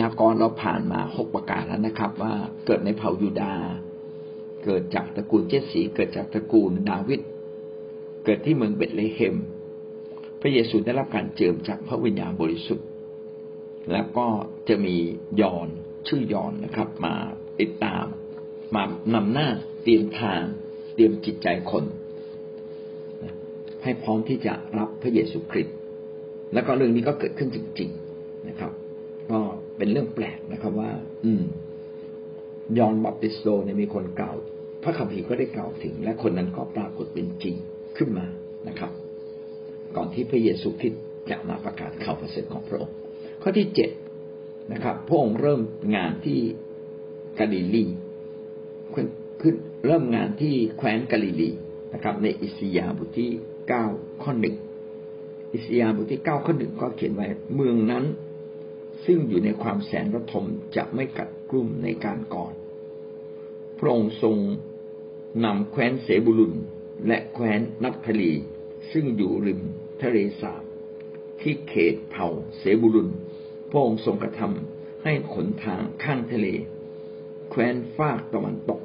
ยากรณ์เราผ่านมาหกประการแล้วนะครับ ว่าเกิดในเผ่ายูดาห์เกิดจากตระกูลเจสสีเกิดจากตระกูลดาวิดเกิดที่เมืองเบตเลเฮม พระเยซูได้รับการเจิมจากพระวิญญาณบริสุทธิ์ แล้วก็จะมียอนชื่อยอนนะครับ มาติดตาม มานำหน้าเตรียมทาง เตรียมจิตใจคน ให้พร้อมที่จะรับพระเยซูคริสต์แล้วก็เรื่องนี้ก็เกิดขึ้นจริง ๆนะครับ เป็นเรื่องแปลกนะครับว่า อืม ยอนบัพติสโตเนี่ยมีคนกล่าว พระคัมภีร์ก็ได้กล่าวถึง และคนนั้นก็ปรากฏเป็นจริงขึ้นมานะครับ ก่อนที่พระเยซูคริสต์จะมาประกาศข่าวประเสริฐของพระองค์ ข้อที่เจ็ดนะครับ พระองค์เริ่มงานที่กาลิลีขึ้นเริ่มงานที่แคว้นกาลิลีนะครับ ในอิสยาบทที่เก้าข้อหนึ่งอิสยาบทที่เก้าข้อหนึ่งก็เขียนไว้เมืองนั้น ซึ่งอยู่ในความแสนระทมจะไม่กัดกลุ่มในการก่อน พระองค์ทรงนำแคว้นเสบุลุนและแคว้นนับทลี ซึ่งอยู่ริมทะเลสาบที่เขตเผ่าเสบุลุนพระองค์ทรงกระทำให้ขนทางข้างทะเล แคว้นฟากตะวันตก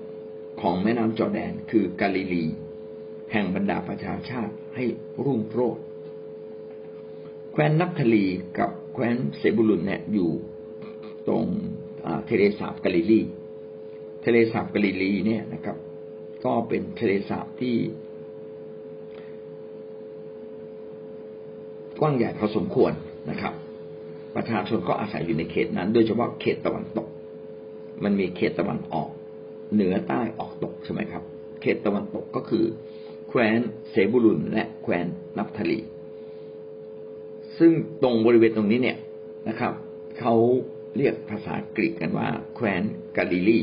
ของแม่น้ำจอแดนคือกาลิลี แห่งบรรดาประชาชาติให้รุ่งโรจน์แคว้นนับทลีกับ แคว้นเซบุลุนเนี่ยอยู่ตรงทะเลสาบกาลิลีทะเลสาบกาลิลีเนี่ยนะครับ ก็เป็นทะเลสาบที่กว้างใหญ่พอสมควรนะครับ ประชาชนก็อาศัยอยู่ในเขตนั้น โดยเฉพาะเขตตะวันตก มันมีเขตตะวันออก เหนือใต้ออกตกใช่ไหมครับ เขตตะวันตกก็คือ แคว้นเซบุลุนและแคว้นนับทลี ซึ่งตรงบริเวณตรงนี้เนี่ยนะครับเขาเรียกภาษากรีกกันว่า แคว้นกาลิลี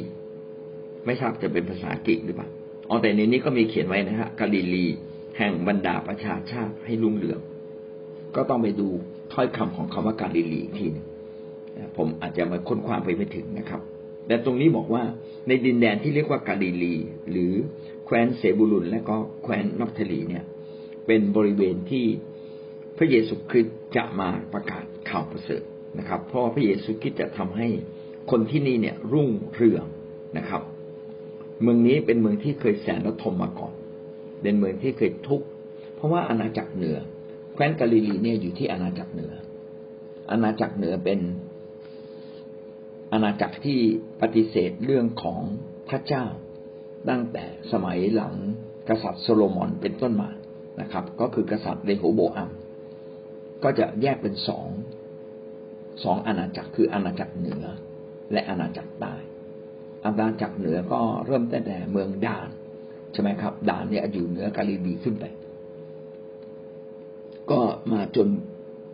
ไม่ทราบจะเป็นภาษากรีกหรือเปล่าอ๋อแต่ในนี้ก็มีเขียนไว้นะฮะกาลิลี แห่งบรรดาประชาชาติให้รุ่งเรือง ก็ต้องไปดูถ้อยคำของคำว่ากาลิลีทีนึงผมอาจจะมาค้นคว้าไปไม่ถึงนะครับ แต่ตรงนี้บอกว่าในดินแดนที่เรียกว่ากาลิลี หรือแคว้นเซบูลุนและก็แคว้นนับทลีเนี่ย เป็นบริเวณที่ ระเยซูคริสต์จะมาประกาศข่าวประเสริฐนะครับ เพราะพระเยซูคริสต์จะทำให้คนที่นี่เนี่ยรุ่งเรืองนะครับ เมืองนี้เป็นเมืองที่เคยแสนระทมมาก่อน เป็นเมืองที่เคยทุกข์เพราะว่าอาณาจักรเหนือแคว้นกาลิลีเนี่ยอยู่ที่อาณาจักรเหนือ อาณาจักรเหนือเป็นอาณาจักรที่ปฏิเสธเรื่องของพระเจ้า ตั้งแต่สมัยหลังกษัตริย์โซโลมอนเป็นต้นมานะครับ ก็คือกษัตริย์เรโหโบอัม ก็จะแยกเป็นสองสองอาณาจักรคืออาณาจักรเหนือ และอาณาจักรใต้อาณาจักรเหนือก็เริ่มตั้งแต่เมืองดานใช่ไหมครับดานเนี่ยอยู่เหนือกาลิลีขึ้นไป ก็มาจน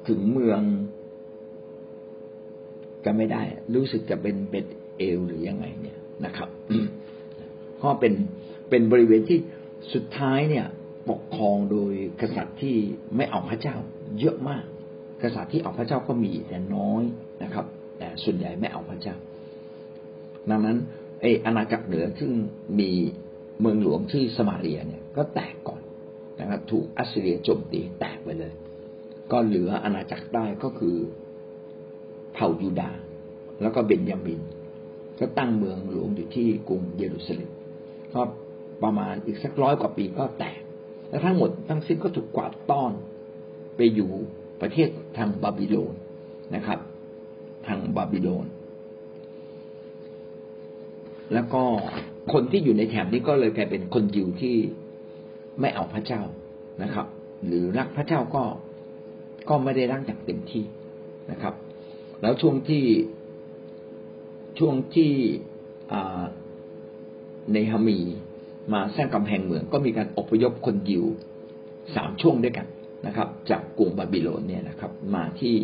ถึงเมืองจะไม่ได้ รู้สึกจะเป็นเบตเอลหรือยังไงเนี่ยนะครับก็เป็นเป็นบริเวณที่สุดท้ายเนี่ย ปกครองโดยกษัตริย์ที่ไม่เอาพระเจ้า เยอะมาก กษัตริย์ที่เอาพระเจ้าก็มีแต่น้อยนะครับ แต่ส่วนใหญ่ไม่เอาพระเจ้า ดังนั้นไออาณาจักรเหนือซึ่งมีเมืองหลวงชื่อสมาเรียเนี่ย ก็แตกก่อนนะครับ ถูกอัสเซียโจมตีแตกไปเลย ก็เหลืออาณาจักรใต้ก็คือเผ่ายูดาห์แล้วก็เบนยามิน ก็ตั้งเมืองหลวงอยู่ที่กรุงเยรูซาเล็มก็ประมาณอีกสักร้อยกว่าปีก็แตกและทั้งหมดทั้งสิ้นก็ถูกกวาดต้อน ไปอยู่ประเทศทางบาบิโลนนะครับ ทางบาบิโลน แล้วก็คนที่อยู่ในแถบนี้ก็เลยกลายเป็นคนยิวที่ไม่เอาพระเจ้านะครับ หรือรักพระเจ้าก็ก็ไม่ได้รักอย่างเต็มที่นะครับ แล้วช่วงที่ช่วงที่ในฮามีมาสร้างกำแพงเมืองก็มีการอพยพคนยิวสามช่วงด้วยกัน นะครับ จากกรุงบาบิโลนเนี่ยนะครับ มาที่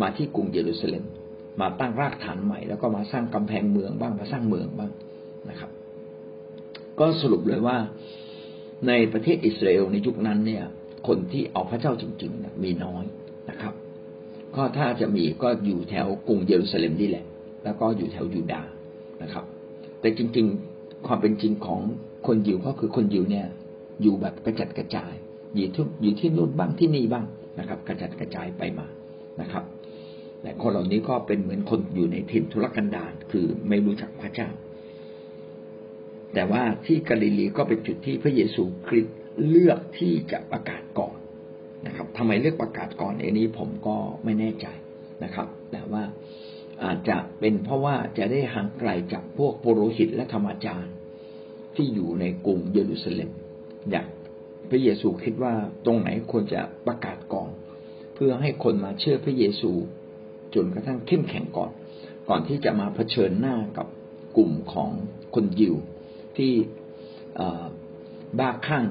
มาที่กรุงเยรูซาเล็ม มาตั้งรากฐานใหม่ แล้วก็มาสร้างกำแพงเมืองบ้างมาสร้างเมืองบ้างนะครับ ก็สรุปเลยว่าในประเทศอิสราเอลในยุคนั้นเนี่ย คนที่เอาพระเจ้าจริงๆมีน้อยนะครับ ก็ถ้าจะมีก็อยู่แถวกรุงเยรูซาเล็มนี่แหละ แล้วก็อยู่แถวยูดาห์นะครับ แต่จริง ๆ ความเป็นจริงของคนยิวก็คือคนยิวเนี่ย อยู่แบบกระจัดกระจาย อยู่ทุกอยู่ที่นู่นบ้างที่นี่บ้างนะครับ กระจัดกระจายไปมานะครับและคนเหล่านี้ก็เป็นเหมือนคนอยู่ในถิ่นทุรกันดารคือไม่รู้จักพระเจ้า แต่ว่าที่กาลิลีก็เป็นจุดที่พระเยซูคริสต์เลือกที่จะประกาศก่อนนะครับทำไมเลือกประกาศก่อนอันนี้ผมก็ไม่แน่ใจนะครับ แต่ว่าอาจจะเป็นเพราะว่าจะได้ห่างไกลจากพวกโปโรหิตและธรรมจารย์ ที่อยู่ในกรุงเยรูซาเล็มอยาก พระเยซูคิดว่าตรงไหนควรจะประกาศก่อนเพื่อให้คนมาเชื่อพระเยซูจนกระทั่งเข้มแข็งก่อน ก่อนที่จะมาเผชิญหน้ากับกลุ่มของคนยิวที่บ้าคลั่ง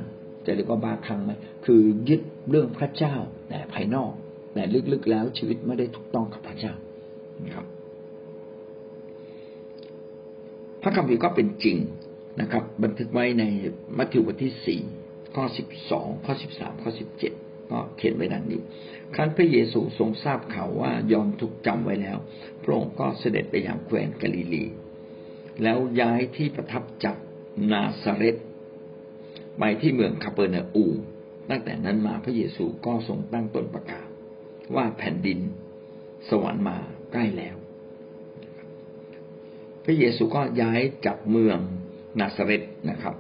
จะเรียกว่าบ้าคลั่งไหมคือยึดเรื่องพระเจ้าแต่ภายนอก แต่ลึกๆแล้วชีวิตไม่ได้ถูกต้องกับพระเจ้านะครับ พระคัมภีร์ก็เป็นจริงนะครับ บันทึกไว้ในมัทธิวบทที่สี่ ข้อสิบสองข้อสิบสามข้อสิบเจ็ดก็เขียนไว้ดังนี้ครั้นพระเยซูทรงทราบข่าวว่ายอมถูกจำไว้แล้ว พระองค์ก็เสด็จไปยังแคว้นกาลิลี แล้วย้ายที่ประทับจากนาซาเรตไปที่เมืองคาเปอร์นาอูมตั้งแต่นั้นมาพระเยซูก็ทรงตั้งตนประกาศ ว่าแผ่นดินสวรรค์มาใกล้แล้ว พระเยซูก็ย้ายจากเมืองนาซาเรตนะครับ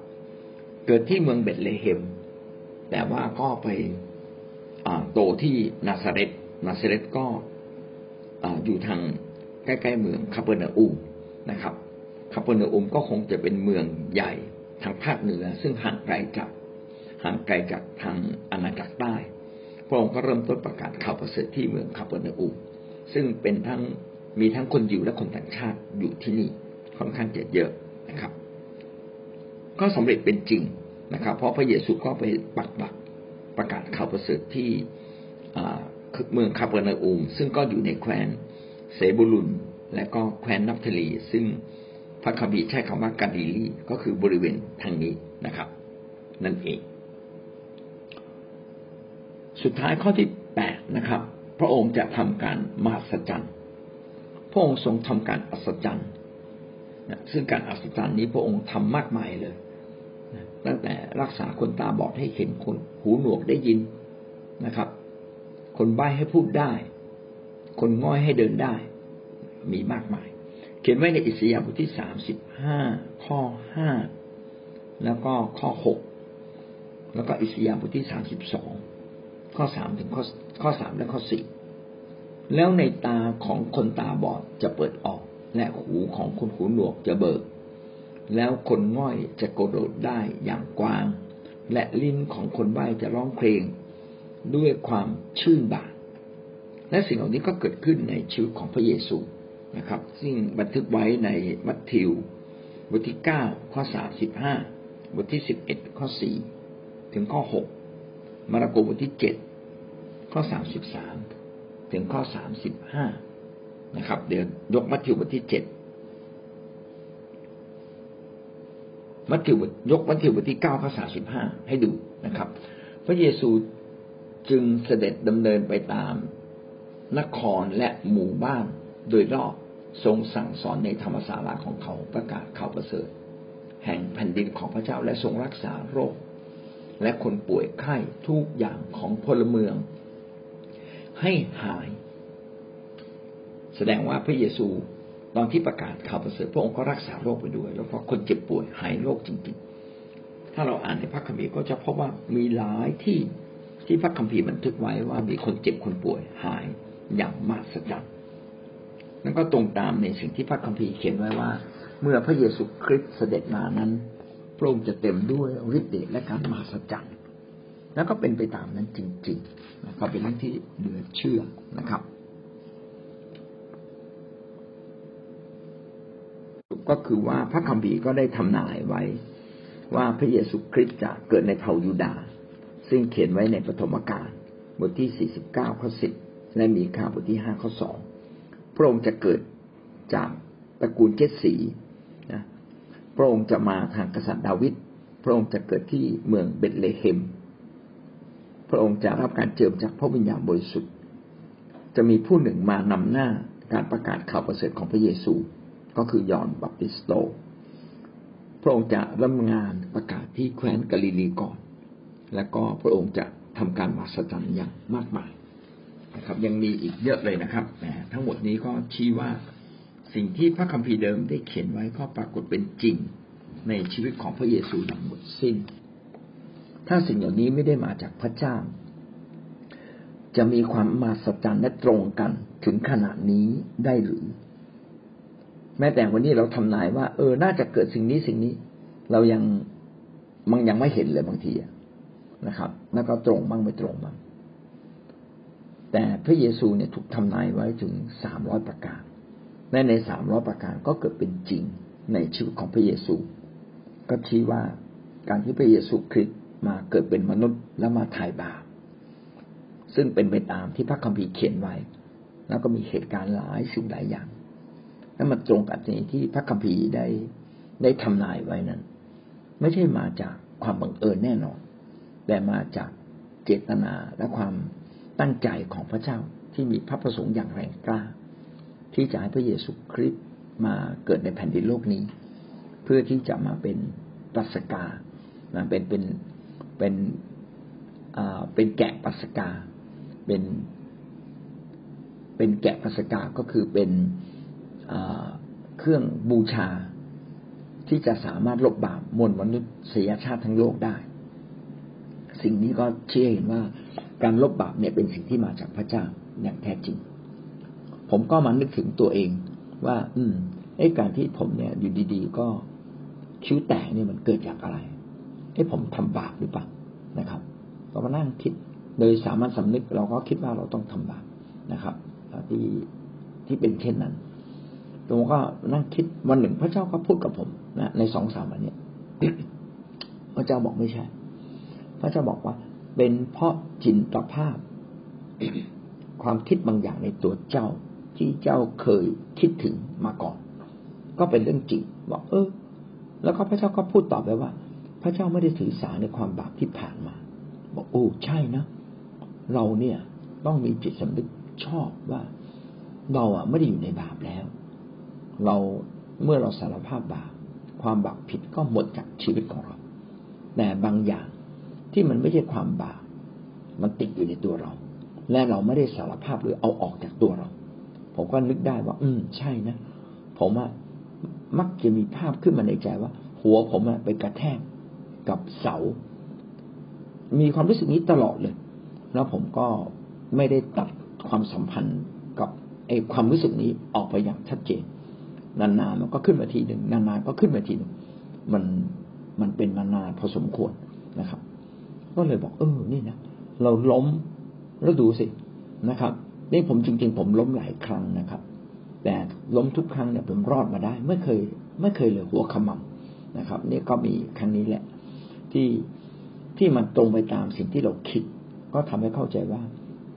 เกิดที่เมืองเบตเลเฮม แต่ว่าก็ไปโตที่นาซาเรตนาซาเรตก็อยู่ทางใกล้ๆเมืองคาเปอร์นาอูมนะครับคาเปอร์นาอูมก็คงจะเป็นเมืองใหญ่ทางภาคเหนือ ซึ่งห่างไกลจากห่างไกลจากทางอาณาจักรใต้พระองค์ก็เริ่มต้นประกาศข่าวประเสริฐที่เมืองคาเปอร์นาอูมซึ่งเป็นทั้งมีทั้งคนยิวและคนต่างชาติอยู่ที่นี่ค่อนข้างจะเยอะนะครับ ก็สำเร็จเป็นจริงนะครับ เพราะพระเยซูก็ไปปักหลักประกาศข่าวประเสริฐที่เมืองคาเปอร์นาอูมซึ่งก็อยู่ในแคว้นเซบูลุนและก็แคว้นนับทลีซึ่งพระคัมภีร์ใช้คำว่ากาดิลีก็คือบริเวณทางนี้นะครับ นั่นเอง สุดท้ายข้อที่แปดนะครับ พระองค์จะทำการมหัศจรรย์พระองค์ทรงทำการอัศจรรย์ซึ่งการอัศจรรย์นี้พระองค์ทำมากมายเลย ตั้งแต่รักษาคนตาบอดให้เห็นคนหูหนวกได้ยินนะครับ คนใบ้ให้พูดได้ คนง่อยให้เดินได้ มีมากมาย เขียนไว้ในอิสยาห์บทที่สามสิบห้าข้อห้าแล้วก็ข้อหกแล้วก็อิสยาห์บทที่สามสิบสองข้อสามถึงข้อข้อสามและข้อสี่แล้วในตาของคนตาบอดจะเปิดออก และหูของคนหูหนวกจะเบิก แล้วคนง่อยจะกระโดดได้อย่างกว้าง และลิ้นของคนใบ้จะร้องเพลงด้วยความชื่นบานและสิ่งเหล่านี้ก็เกิดขึ้นในชีวิตของพระเยซูนะครับ ซึ่งบันทึกไว้ในมัทธิวบทที่เก้าข้อสามสิบห้าบทที่สิบเอ็ดข้อสี่ถึงข้อหกมาระโกบทที่เจ็ดข้อสามสิบสามถึงข้อสามสิบห้านะครับ เดี๋ยวยกมัทธิวบทที่เจ็ด มัทธิวยกมัทธิวบทที่เก้าข้อสาสิบห้าให้ดูนะครับ พระเยซูจึงเสด็จดำเนินไปตามนครและหมู่บ้านโดยรอบทรงสั่งสอนในธรรมศาลาของเขาประกาศข่าวประเสริฐ แห่งแผ่นดินของพระเจ้าและทรงรักษาโรค และคนป่วยไข้ทุกอย่างของพลเมือง ให้หาย แสดงว่าพระเยซู ตอนที่ประกาศข่าวประเสริฐพระองค์ก็รักษาโรคไปด้วย แล้วพอคนเจ็บป่วยหายโรคจริง ๆ ถ้าเราอ่านในพระคัมภีร์ก็จะพบว่ามีหลายที่ที่พระคัมภีร์บันทึกไว้ว่ามีคนเจ็บคนป่วยหายอย่างมหัศจรรย์นั่นก็ตรงตามในสิ่งที่พระคัมภีร์เขียนไว้ว่า เมื่อพระเยซูคริสต์เสด็จมานั้นพระองค์จะเต็มด้วยฤทธิ์เดชและการมหัศจรรย์แล้วก็เป็นไปตามนั้นจริงๆนะครับเป็นเรื่องที่เหลือเชื่อนะครับ ก็คือว่าพระคัมภีร์ก็ได้ทำนายไว้ ว่าพระเยซูคริสต์จะเกิดในเผ่ายูดาห์ซึ่งเขียนไว้ในปฐมกาลบทที่สี่สิบเก้าข้อสิบและมีข่าวบทที่ห้าข้อสองพระองค์จะเกิดจากตระกูลเจสสีนะพระองค์จะมาทางกษัตริย์ดาวิดพระองค์จะเกิดที่เมืองเบตเลเฮม พระองค์จะรับการเจิมจากพระวิญญาณบริสุทธิ์ จะมีผู้หนึ่งมานำหน้าการประกาศข่าวประเสริฐของพระเยซู ก็คือยอนบัพติสโต พระองค์จะเริ่มงานประกาศที่แคว้นกาลิลีก่อน แล้วก็พระองค์จะทำการมหัศจรรย์อย่างมากมายนะครับ ยังมีอีกเยอะเลยนะครับทั้งหมดนี้ก็ชี้ว่าสิ่งที่พระคัมภีร์เดิมได้เขียนไว้ก็ปรากฏเป็นจริงในชีวิตของพระเยซูอย่างหมดสิ้น ถ้าสิ่งเหล่านี้ไม่ได้มาจากพระเจ้า จะมีความมาสัจจันและตรงกันถึงขนาดนี้ได้หรือ แม้แต่วันนี้เราทำนายว่า เออ น่าจะเกิดสิ่งนี้สิ่งนี้ เรายังมันยังไม่เห็นเลยบางทีนะครับ แล้วก็ตรงบ้างไม่ตรงบ้างแต่พระเยซูเนี่ยถูกทำนายไว้ถึงสามร้อยประการและในสามร้อยประการก็เกิดเป็นจริงในชีวิตของพระเยซู ก็ชี้ว่าการที่พระเยซูคริสต์มาเกิดเป็นมนุษย์และมาถ่ายบาปซึ่งเป็นไปตามที่พระคัมภีร์เขียนไว้ แล้วก็มีเหตุการณ์หลายสิ่งหลายอย่าง และมันตรงกับสิ่งที่พระคัมภีร์ได้ได้ทำนายไว้นั้น ไม่ใช่มาจากความบังเอิญแน่นอน แต่มาจากเจตนาและความตั้งใจของพระเจ้าที่มีพระประสงค์อย่างแรงกล้า ที่จะให้พระเยซูคริสต์มาเกิดในแผ่นดินโลกนี้ เพื่อที่จะมาเป็นปัสกานะเป็นเป็นเป็นอ่าเป็นแกะปัสกาเป็น เป็นแกะปัสกาก็คือเป็น เครื่องบูชาที่จะสามารถลบบาปมวลมนุษยชาติทั้งโลกได้ สิ่งนี้ก็เชื่อเห็นว่าการลบบาปเนี่ยเป็นสิ่งที่มาจากพระเจ้าอย่างแท้จริง ผมก็มานึกถึงตัวเองว่า อืมไอ้การที่ผมเนี่ยอยู่ดีๆ ก็คิ้วแตกเนี่ยมันเกิดจากอะไรไอ้ผมทำบาปหรือเปล่านะครับเราก็นั่งคิดโดยสามัญสำนึกเราก็คิดว่าเราต้องทำบาปนะครับที่ที่เป็นเช่นนั้น ผมก็นั่งคิดวันหนึ่งพระเจ้าก็พูดกับผมนะในสองสามวันนี้พระเจ้าบอกไม่ใช่ พระเจ้าบอกว่า เป็นเพราะจินตภาพ ความคิดบางอย่างในตัวเจ้าที่เจ้าเคยคิดถึงมาก่อน ก็เป็นเรื่องจริงบอกเออ แล้วก็พระเจ้าก็พูดตอบไปว่า พระเจ้าไม่ได้ถือสาในความบาปที่ผ่านมา บอกโอ้ใช่นะ เราเนี่ยต้องมีจิตสำนึกชอบว่า เราอะไม่ได้อยู่ในบาปแล้ว เราเมื่อเราสารภาพบาปความบาปผิดก็หมดจากชีวิตของเรา แต่บางอย่างที่มันไม่ใช่ความบาปมันติดอยู่ในตัวเรา และเราไม่ได้สารภาพหรือเอาออกจากตัวเรา ผมก็นึกได้ว่า อืม ใช่นะ ผมอะมักจะมีภาพขึ้นมาในใจว่า หัวผมอะไปกระแทกกับเสา มีความรู้สึกนี้ตลอดเลย แล้วผมก็ไม่ได้ตัดความสัมพันธ์กับไอ้ความรู้สึกนี้ออกไปอย่างชัดเจน นานๆมันก็ขึ้นมาทีหนึ่งนานๆก็ขึ้นมาทีหนึ่งมันมันเป็นนานๆพอสมควรนะครับ ก็เลยบอก เออ นี่นะเราล้มแล้วดูสินะครับนี่ผมจริง ๆ ผมล้มหลายครั้งนะครับ แต่ล้มทุกครั้งเนี่ยผมรอดมาได้ ไม่เคย ไม่เคยเลยหัวขมำนะครับ นี่ก็มีครั้งนี้แหละ ที่ที่มันตรงไปตามสิ่งที่เราคิด ก็ทำให้เข้าใจว่า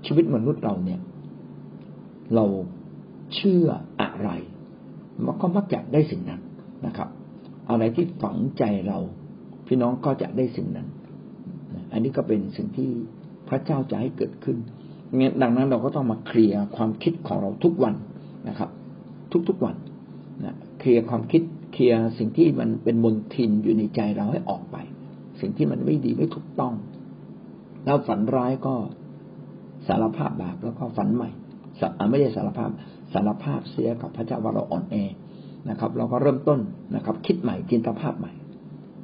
ชีวิตมนุษย์เราเนี่ย เราเชื่ออะไร มันก็มักจะได้สิ่งนั้นนะครับ อะไรที่ฝังใจเรา พี่น้องก็จะได้สิ่งนั้น อันนี้ก็เป็นสิ่งที่พระเจ้าจะให้เกิดขึ้นดังนั้นเราก็ต้องมาเคลียร์ความคิดของเราทุกวันนะครับ ทุกๆวันนะเคลียร์ความคิดเคลียร์สิ่งที่มันเป็นมลทินอยู่ในใจเราให้ออกไป สิ่งที่มันไม่ดีไม่ถูกต้องแล้วฝันร้ายก็สารภาพบาปแล้วก็ฝันใหม่ไม่ใช่สารภาพ สารภาพเสียกับพระเจ้าว่าเราอ่อนแอนะครับ เราก็เริ่มต้นนะครับ คิดใหม่จินตภาพใหม่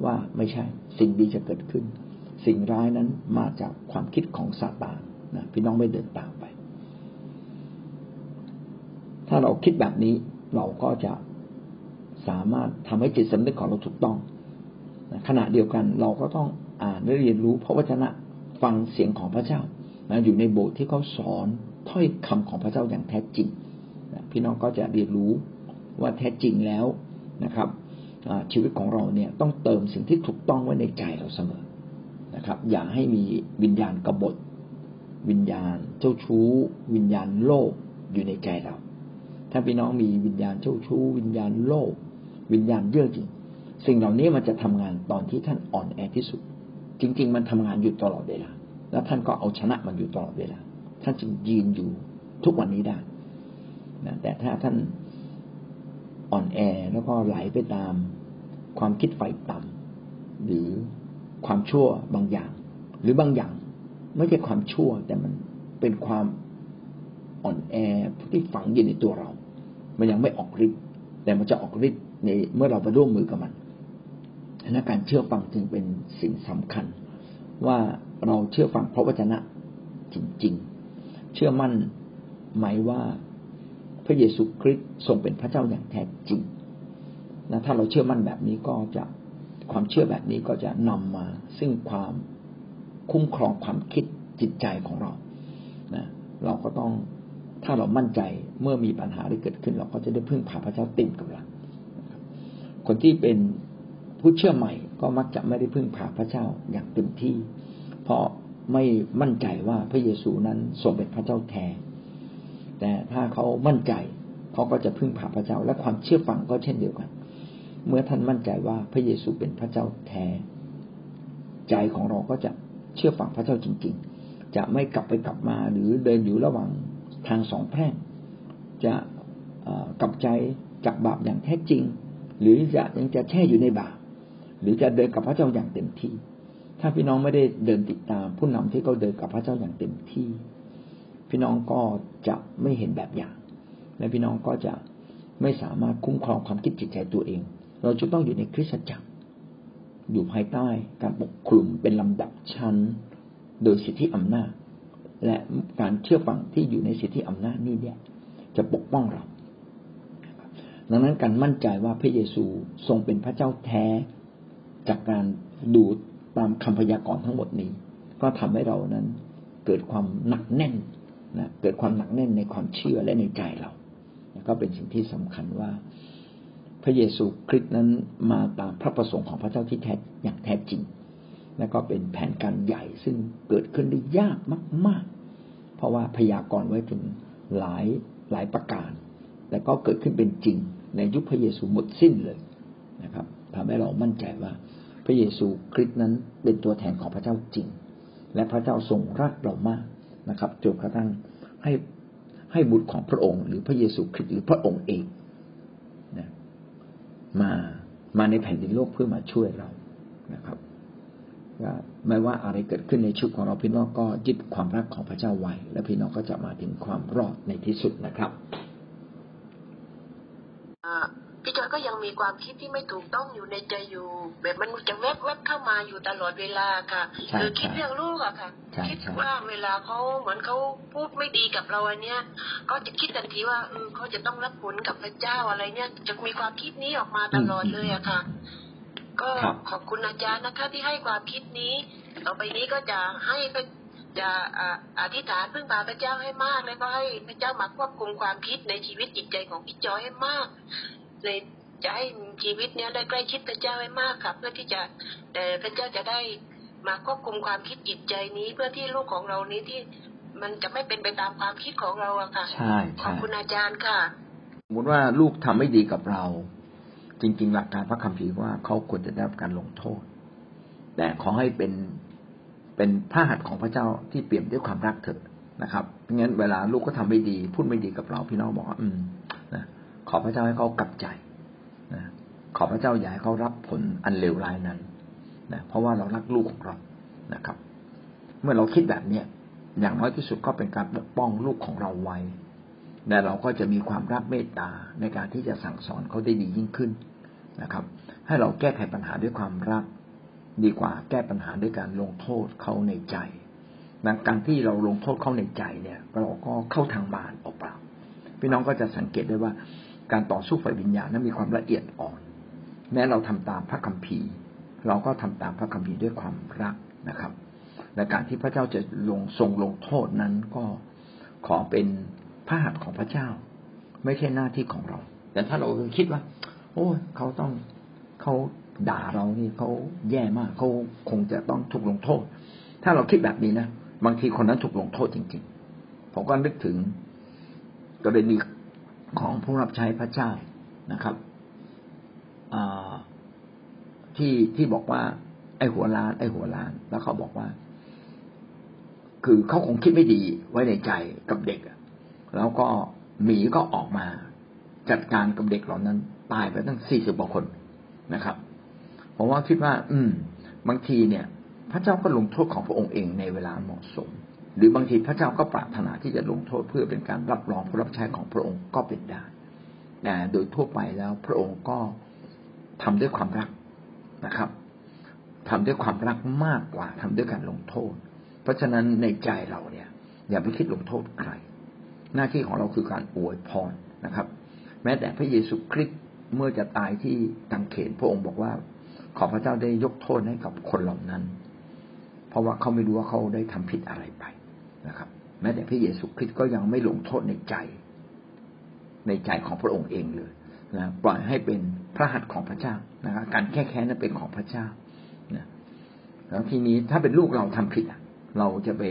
ว่าไม่ใช่สิ่งดีจะเกิดขึ้น สิ่งร้ายนั้นมาจากความคิดของซาตานนะพี่น้องไม่เดินตามไป ถ้าเราคิดแบบนี้เราก็จะสามารถทำให้จิตสำนึกของเราถูกต้องนะขณะเดียวกันเราก็ต้องอ่านและเรียนรู้พระวจนะฟังเสียงของพระเจ้านะอยู่ในโบสถ์ที่เขาสอนถ้อยคำของพระเจ้าอย่างแท้จริง พี่น้องก็จะเรียนรู้ว่าแท้จริงแล้วนะครับชีวิตของเราเนี่ยต้องเติมสิ่งที่ถูกต้องไว้ในใจเราเสมอนะครับ อย่าให้มีวิญญาณกบฏ วิญญาณเจ้าชู้ วิญญาณโลภอยู่ในใจเรา ถ้าพี่น้องมีวิญญาณเจ้าชู้ วิญญาณโลภวิญญาณเย่อหยิ่งสิ่งเหล่านี้มันจะทำงานตอนที่ท่านอ่อนแอที่สุด จริง ๆ มันทำงานอยู่ตลอดเวลาแล้วท่านก็เอาชนะมันอยู่ตลอดเวลาท่านจึงยืนอยู่ทุกวันนี้ได้ นะแต่ถ้าท่านอ่อนแอแล้วก็ไหลไปตามความคิดไฟต่ำหรือความชั่วบางอย่าง หรือบางอย่าง ไม่ใช่ความชั่ว แต่มันเป็นความอ่อนแอที่ฝังอยู่ในตัวเรา มันยังไม่ออกฤทธิ์แต่มันจะออกฤทธิ์ในเมื่อเราไปร่วมมือกับมันนะการเชื่อฟังจึงเป็นสิ่งสำคัญ ว่าเราเชื่อฟังพระวจนะจริง ๆ เชื่อมั่นไหมว่า ระเยซูคริสต์ทรงเป็นพระเจ้าอย่างแท้จริงนะถ้าเราเชื่อมั่นแบบนี้ก็จะความเชื่อแบบนี้ก็จะนำมา ซึ่งความคุ้มครองความคิดจิตใจของเรานะเราก็ต้องถ้าเรามั่นใจเมื่อมีปัญหาที่เกิดขึ้น เราก็จะได้พึ่งพาพระเจ้าติดกับเราคนที่เป็นผู้เชื่อใหม่ก็มักจะไม่ได้พึ่งพาพระเจ้าอย่างเต็มที่ เพราะไม่มั่นใจว่าพระเยซูนั้นทรงเป็นพระเจ้าแท้ แต่ถ้าเขามั่นใจเขาก็จะพึ่งพาพระเจ้า และความเชื่อฟังก็เช่นเดียวกัน เมื่อท่านมั่นใจว่าพระเยซูเป็นพระเจ้าแท้ ใจของเราก็จะเชื่อฟังพระเจ้าจริง ๆ จะไม่กลับไปกลับมาหรือเดินอยู่ระหว่างทางสองแพร่ง จะกลับใจจากบาปอย่างแท้จริง หรือจะยังจะแช่อยู่ในบาปหรือจะเดินกับพระเจ้าอย่างเต็มที่ ถ้าพี่น้องไม่ได้เดินติดตามผู้นำที่เขาเดินกับพระเจ้าอย่างเต็มที่ พี่น้องก็จะไม่เห็นแบบอย่าง และพี่น้องก็จะไม่สามารถคุ้มครองความคิดจิตใจตัวเอง เราจะต้องอยู่ในคริสตจักร อยู่ภายใต้การปกคลุมเป็นลำดับชั้น โดยสิทธิอำนาจ และการเชื่อฟังที่อยู่ในสิทธิอำนาจนี้เนี่ยจะปกป้องเรา ดังนั้นการมั่นใจว่าพระเยซูทรงเป็นพระเจ้าแท้ จากการดูตามคำพยากรณ์ทั้งหมดนี้ ก็ทำให้เรานั้นเกิดความหนักแน่น นะเกิดความหนักแน่นในความเชื่อและในใจเราก็เป็นสิ่งที่สำคัญว่า พระเยซูคริสต์นั้นมาตามพระประสงค์ของพระเจ้าที่แท้อย่างแท้จริง และก็เป็นแผนการใหญ่ซึ่งเกิดขึ้นได้ยากมากๆ เพราะว่าพยากรณ์ไว้ถึงหลายหลายประการและก็เกิดขึ้นเป็นจริง ในยุคพระเยซูหมดสิ้นเลยนะครับทำให้เรามั่นใจว่า พระเยซูคริสต์นั้นเป็นตัวแทนของพระเจ้าจริง และพระเจ้าทรงรักเรามาก นะครับจนกระทั่งให้ให้บุตรของพระองค์ หรือพระเยซูคริสต์หรือพระองค์เองนะมามาในแผ่นดินโลกเพื่อมาช่วยเรานะครับว่าไม่ว่าอะไรเกิดขึ้นในชีวิตของเราพี่น้องก็ยึดความรักของพระเจ้าไว้ และพี่น้องก็จะมาถึงความรอดในที่สุดนะครับพี่จอยก็ยัง มีความคิดที่ไม่ถูกต้องอยู่ในใจอยู่ แบบมันจะแวบแวบเข้ามาอยู่ตลอดเวลาค่ะคือคิดเรื่องลูกอะค่ะ คิดว่าเวลาเขาเหมือนเขาพูดไม่ดีกับเราอันเนี้ยก็จะคิดทันทีว่าเออเขาจะต้องรับผลกับพระเจ้าอะไรเนี้ยจะมีความคิดนี้ออกมาตลอดเลยอะค่ะ ก็ขอบคุณอาจารย์นะคะ ที่ให้ความคิดนี้ ต่อไปนี้ก็จะให้จะอธิษฐานพึ่งพาพระเจ้าให้มาก แล้วก็ให้พระเจ้ามาควบคุมความคิดในชีวิตจิตใจของพี่จอยให้มากเลย จะให้ชีวิตเนี้ยได้ใกล้ชิดพระเจ้าให้มากครับเพื่อที่จะแต่พระเจ้าจะได้มาควบคุมความคิดจิตใจนี้เพื่อที่ลูกของเรานี้ที่มันจะไม่เป็นไปตามความคิดของเราอะค่ะใช่ขอบคุณอาจารย์ค่ะสมมติว่าลูกทำไม่ดีกับเรา จริง ๆ หลักการพระคัมภีร์ว่าเขาควรจะได้รับการลงโทษ แต่ขอให้เป็นเป็นพระหัตถ์ของพระเจ้าที่เปี่ยมด้วยความรักเถิดนะครับงั้นเวลาลูกก็ทำไม่ดี พูดไม่ดีกับเราพี่น้องบอกว่าอืมนะขอพระเจ้าให้เขากลับใจนะ ขอพระเจ้าอย่าให้เขารับผลอันเลวร้ายนั้นนะเพราะว่าเรารักลูกของเรานะครับ เมื่อเราคิดแบบเนี้ยอย่างน้อยที่สุดก็เป็นการปกป้องลูกของเราไว้และเราก็จะมีความรักเมตตาในการที่จะสั่งสอนเขาได้ดียิ่งขึ้นนะครับ ให้เราแก้ไขปัญหาด้วยความรัก ดีกว่าแก้ปัญหาด้วยการลงโทษเขาในใจดังการที่เราลงโทษเขาในใจเนี่ยเราก็เข้าทางบานออเปล่าพี่น้องก็จะสังเกตได้ว่าการต่อสู้ฝ่ายวิญญาณนั้นมีความละเอียดอ่อน แม้เราทำตามพระคัมภีร์ เราก็ทำตามพระคัมภีร์ด้วยความรักนะครับและการที่พระเจ้าจะลงทรงลงโทษนั้นก็ขอเป็นพระหัตถ์ของพระเจ้า ไม่ใช่หน้าที่ของเรา แต่ถ้าเราคิดว่า โอ้เขาต้องเขาด่าเรานี่เขาแย่มากเขาคงจะต้องถูกลงโทษ ถ้าเราคิดแบบนี้นะบางทีคนนั้นถูกลงโทษจริง ๆ ผมก็นึกถึงกรณีของผู้รับใช้พระเจ้านะครับ ที่ที่บอกว่า ไอ้หัวล้าน ไอ้หัวล้าน แล้วเขาบอกว่า คือเขาคงคิดไม่ดีไว้ในใจกับเด็กแล้วก็หมีก็ออกมา จัดการกับเด็กเหล่านั้น ตายไปตั้งสี่สิบกว่าคนนะครับผมว่าคิดว่า อืม บางทีเนี่ย พระเจ้าก็ลงโทษของพระองค์เองในเวลาเหมาะสม หรือบางทีพระเจ้าก็ปรารถนาที่จะลงโทษเพื่อเป็นการรับรองผู้รับใช้ของพระองค์ก็เป็นได้แต่โดยทั่วไปแล้วพระองค์ก็ ทำด้วยความรักนะครับทำด้วยความรักมากกว่าทำด้วยการลงโทษ เพราะฉะนั้นในใจเราเนี่ย อย่าไปคิดลงโทษใคร หน้าที่ของเราคือการอวยพรนะครับ แม้แต่พระเยซูคริสต์เมื่อจะตายที่ตังเขนพระองค์บอกว่า ขอพระเจ้าได้ยกโทษให้กับคนเหล่านั้น เพราะว่าเขาไม่รู้ว่าเขาได้ทำผิดอะไรไปนะครับ แม้แต่พระเยซูคริสต์ก็ยังไม่ลงโทษในใจ ในใจของพระองค์เองเลยนะปล่อยให้เป็น พระหัตถ์ของพระเจ้านะครับการแค่แค้นนั้นเป็นของพระเจ้านะแล้วทีนี้ถ้าเป็นลูกเราทำผิดเราจะไป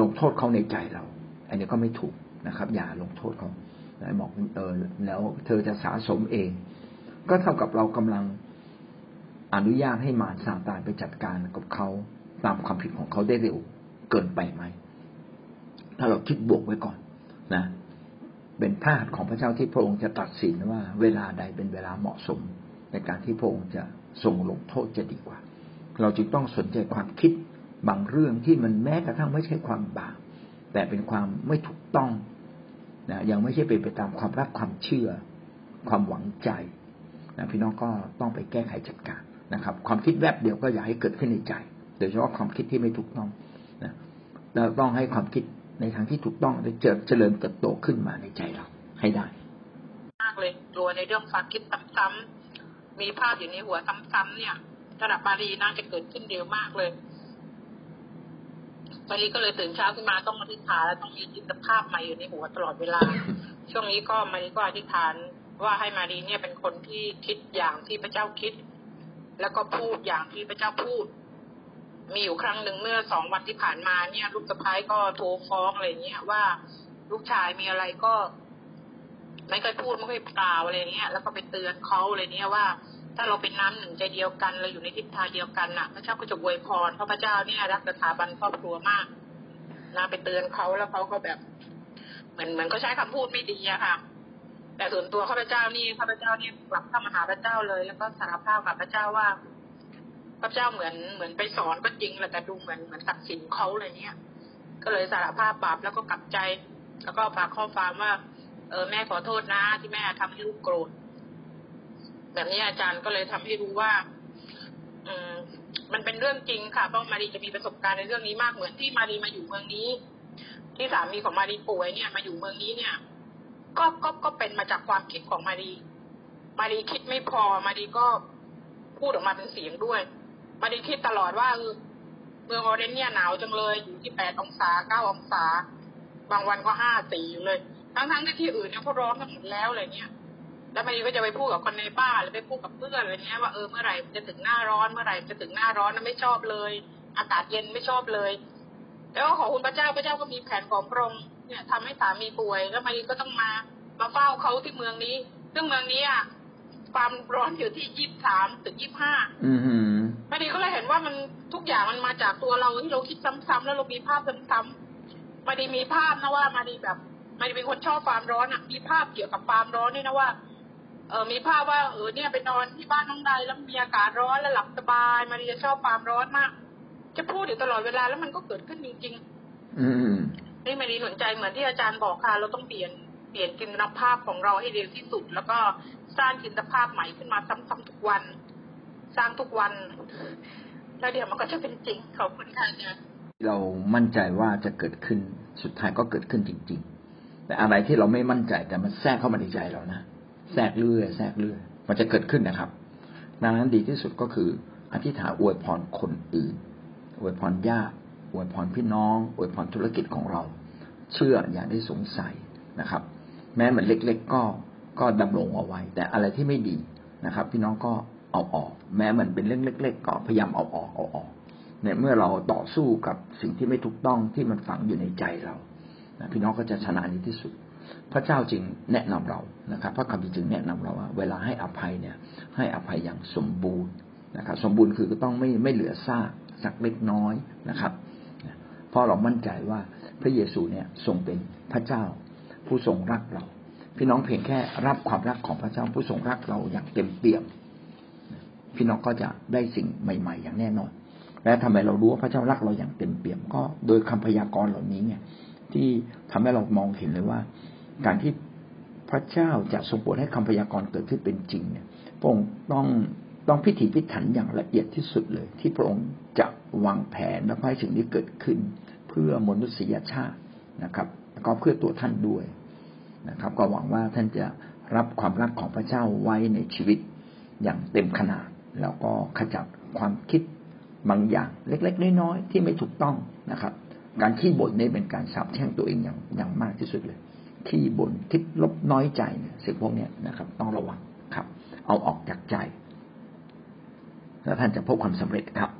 ลงโทษเขาในใจเรา อันนี้ก็ไม่ถูกนะครับ อย่าลงโทษเขาบอกเออแล้วเธอจะสะสมเอง ก็เท่ากับเรากำลังอนุญาตให้มารซาตานไปจัดการกับเขาตามความผิดของเขาได้เร็วเกินไปไหม ถ้าเราคิดบวกไว้ก่อนนะ เป็นพลาดของพระเจ้าที่พระองค์จะตัดสินว่า เวลาใดเป็นเวลาเหมาะสม ในการที่พระองค์จะทรงลงโทษจะดีกว่า เราจึงต้องสนใจความคิดบางเรื่องที่มันแม้กระทั่งไม่ใช่ความบาปแต่เป็นความไม่ถูกต้องนะยังไม่ใช่เป็นไปตามความรักความเชื่อ ความหวังใจนะพี่น้องก็ต้องไปแก้ไขจัดการนะครับ ความคิดแวบเดียวก็อย่าให้เกิดขึ้นในใจ โดยเฉพาะความคิดที่ไม่ถูกต้องนะเราต้องให้ความคิด ในทางที่ถูกต้องได้เจริญเจริญเติบโตขึ้นมาในใจเราให้ได้มากเลยกลัวในเรื่องความคิดซ้ำๆมีภาพอยู่ในหัวซ้ำๆเนี่ยระดับมารีน่าจะเกิดขึ้นเร็วมากเลยมารีก็เลยตื่นเช้าขึ้นมาต้องอธิษฐานแล้วต้องมีจิตภาพใหม่อยู่ในหัวตลอดเวลา ช่วงนี้ก็มารีก็อธิษฐานว่าให้มารีเนี่ยเป็นคนที่คิดอย่างที่พระเจ้าคิด แล้วก็พูดอย่างที่พระเจ้าพูด มีอยู่ครั้งหนึ่งเมื่อสองวันที่ผ่านมาเนี่ย ลูกสะพ้ายก็โทรฟ้องอะไรเงี้ยว่าลูกชายมีอะไรก็ ไม่เคยพูดไม่เคยกล่าวอะไรเงี้ย แล้วก็ไปเตือนเขาอะไรเนี้ยว่า ถ้าเราเป็นน้ำหนึ่งใจเดียวกันเราอยู่ในทิศทางเดียวกันน่ะ พระเจ้าก็จะอวยพรเพราะพระเจ้าเนี่ยรักสถาบันครอบครัวมากนะไปเตือนเขาแล้วเขาก็แบบ เหมือนเหมือนก็ใช้คำพูดไม่ดีอะค่ะ แต่ส่วนตัวข้าพเจ้านี่ข้าพเจ้านี่กลับเข้ามาหาพระเจ้าเลย แล้วก็สารภาพกับพระเจ้าว่า พระเจ้าเหมือนเหมือนไปสอนก็จริงแหละแต่ดูเหมือนเหมือนตัดสินเขาอะไรเนี้ยก็เลยสารภาพบาปแล้วก็กลับใจ แล้วก็ฝากข้อความว่า เออแม่ขอโทษนะ ที่แม่ทำให้ลูกโกรธแบบนี้อาจารย์ก็เลยทำให้รู้ว่า อืมมันเป็นเรื่องจริงค่ะเพราะมารีจะมีประสบการณ์ในเรื่องนี้มากเหมือนที่มารีมาอยู่เมืองนี้ ที่สามีของมารีป่วยเนี่ย มาอยู่เมืองนี้เนี่ย ก็ก็ก็เป็นมาจากความคิดของมารีมารีคิดไม่พอมารีก็พูดออกมาเป็นเสียงด้วย มารีคิดตลอดว่าเมืองออเรนเนี่ยหนาวจังเลยอยู่ที่แปดองศาเก้าองศา บางวันก็ห้าสี่อยู่เลย ทั้งๆที่ที่อื่นเนี่ยเขาร้อนกันหมดแล้วอะไรเงี้ยแล้วมันก็จะไปพูดกับคนในบ้านหรือไปพูดกับเพื่อนอะไรเงี้ยว่าเออเมื่อไหร่จะถึงหน้าร้อนเมื่อไหร่จะถึงหน้าร้อนนั้นไม่ชอบเลย อากาศเย็นไม่ชอบเลยแล้วขอคุณพระเจ้าพระเจ้าก็มีแผนของพระองค์เนี่ยทำให้สามีป่วย แล้วมันก็ต้องมามาเฝ้าเขาที่เมืองนี้ ซึ่งเมืองนี้อะความร้อนอยู่ที่ยี่สิบสามถึงยี่สิบห้า มาดีก็เลยเห็นว่ามันทุกอย่างมันมาจากตัวเราที่เราคิดซ้ำๆแล้วเรามีภาพซ้ำๆมาดีมีภาพนะว่ามาดีแบบมาดีเป็นคนชอบความร้อนอะ มีภาพเกี่ยวกับความร้อนนี่นะว่าเออมีภาพว่าเออเนี่ยไปนอนที่บ้านน้องใดแล้วมีอากาศร้อนแล้วหลับสบาย มารีจะชอบความร้อนมาก จะพูดอยู่ตลอดเวลาแล้วมันก็เกิดขึ้นจริง ๆ อืมนี่มารีสนใจเหมือนที่อาจารย์บอกค่ะ เราต้องเปลี่ยนเปลี่ยนจินตภาพของเราให้เร็วที่สุด แล้วก็สร้างจินตภาพใหม่ขึ้นมาซ้ำๆทุกวัน สร้างทุกวัน แล้วเดี๋ยวมันก็จะเป็นจริงขอบคุณค่ะอาจารย์เรามั่นใจว่าจะเกิดขึ้นสุดท้ายก็เกิดขึ้นจริง ๆ แต่อะไรที่เราไม่มั่นใจแต่มันแทรกเข้ามาในใจเรานะแทรกเรื่อยแทรกเรื่อยมันจะเกิดขึ้นนะครับ ดังนั้นดีที่สุดก็คืออธิษฐานอวยพรคนอื่น อวยพรญาติอวยพรพี่น้อง อวยพรธุรกิจของเรา เชื่ออย่าได้สงสัยนะครับ แม้มันเล็ก ๆ ก็ก็ดำรงเอาไว้ แต่อะไรที่ไม่ดีนะครับ พี่น้องก็ เอาออก แม้มันเป็นเรื่องเล็ก ๆ ก็พยายามเอาออกเอาออกเนี่ยเมื่อเราต่อสู้กับสิ่งที่ไม่ถูกต้องที่มันฝังอยู่ในใจเราพี่น้องก็จะชนะในที่สุด พระเจ้าจึงแนะนำเรานะครับ พระคัมภีร์จึงแนะนำเราว่า เวลาให้อภัยเนี่ย ให้อภัยอย่างสมบูรณ์นะครับ สมบูรณ์คือต้องไม่ไม่เหลือซากสักเล็กน้อยนะครับเพราะเรามั่นใจว่าพระเยซูเนี่ยทรงเป็นพระเจ้า ผู้ทรงรักเรา พี่น้องเพียงแค่รับความรักของพระเจ้าผู้ทรงรักเราอย่างเต็มเปี่ยม พี่น้องก็จะได้สิ่งใหม่ ๆ อย่างแน่นอน และทำไมเรารู้ว่าพระเจ้ารักเราอย่างเต็มเปี่ยมก็โดยคำพยากรณ์เหล่านี้เนี่ยที่ทำให้เรามองเห็นเลยว่า การที่พระเจ้าจะทรงโปรดให้คำพยากรณ์เกิดขึ้นเป็นจริงเนี่ยพระองค์ต้องต้องพิถีพิถันอย่างละเอียดที่สุดเลย ที่พระองค์จะวางแผนและให้สิ่งนี้เกิดขึ้น เพื่อมนุษยชาตินะครับแล้วก็เพื่อตัวท่านด้วยนะครับ ก็หวังว่าท่านจะรับความรักของพระเจ้าไว้ในชีวิตอย่างเต็มขนาด แล้วก็ขจัดความคิดบางอย่างเล็ก ๆ น้อยๆที่ไม่ถูกต้องนะครับ การขี้บ่นนี่เป็นการสาบแช่งตัวเองอย่างอย่างมากที่สุดเลยขี้บ่นคิดลบน้อยใจเนี่ยสิ่งพวกนี้นะครับ ต้องระวังครับ เอาออกจากใจ แล้วท่านจะพบความสำเร็จครับ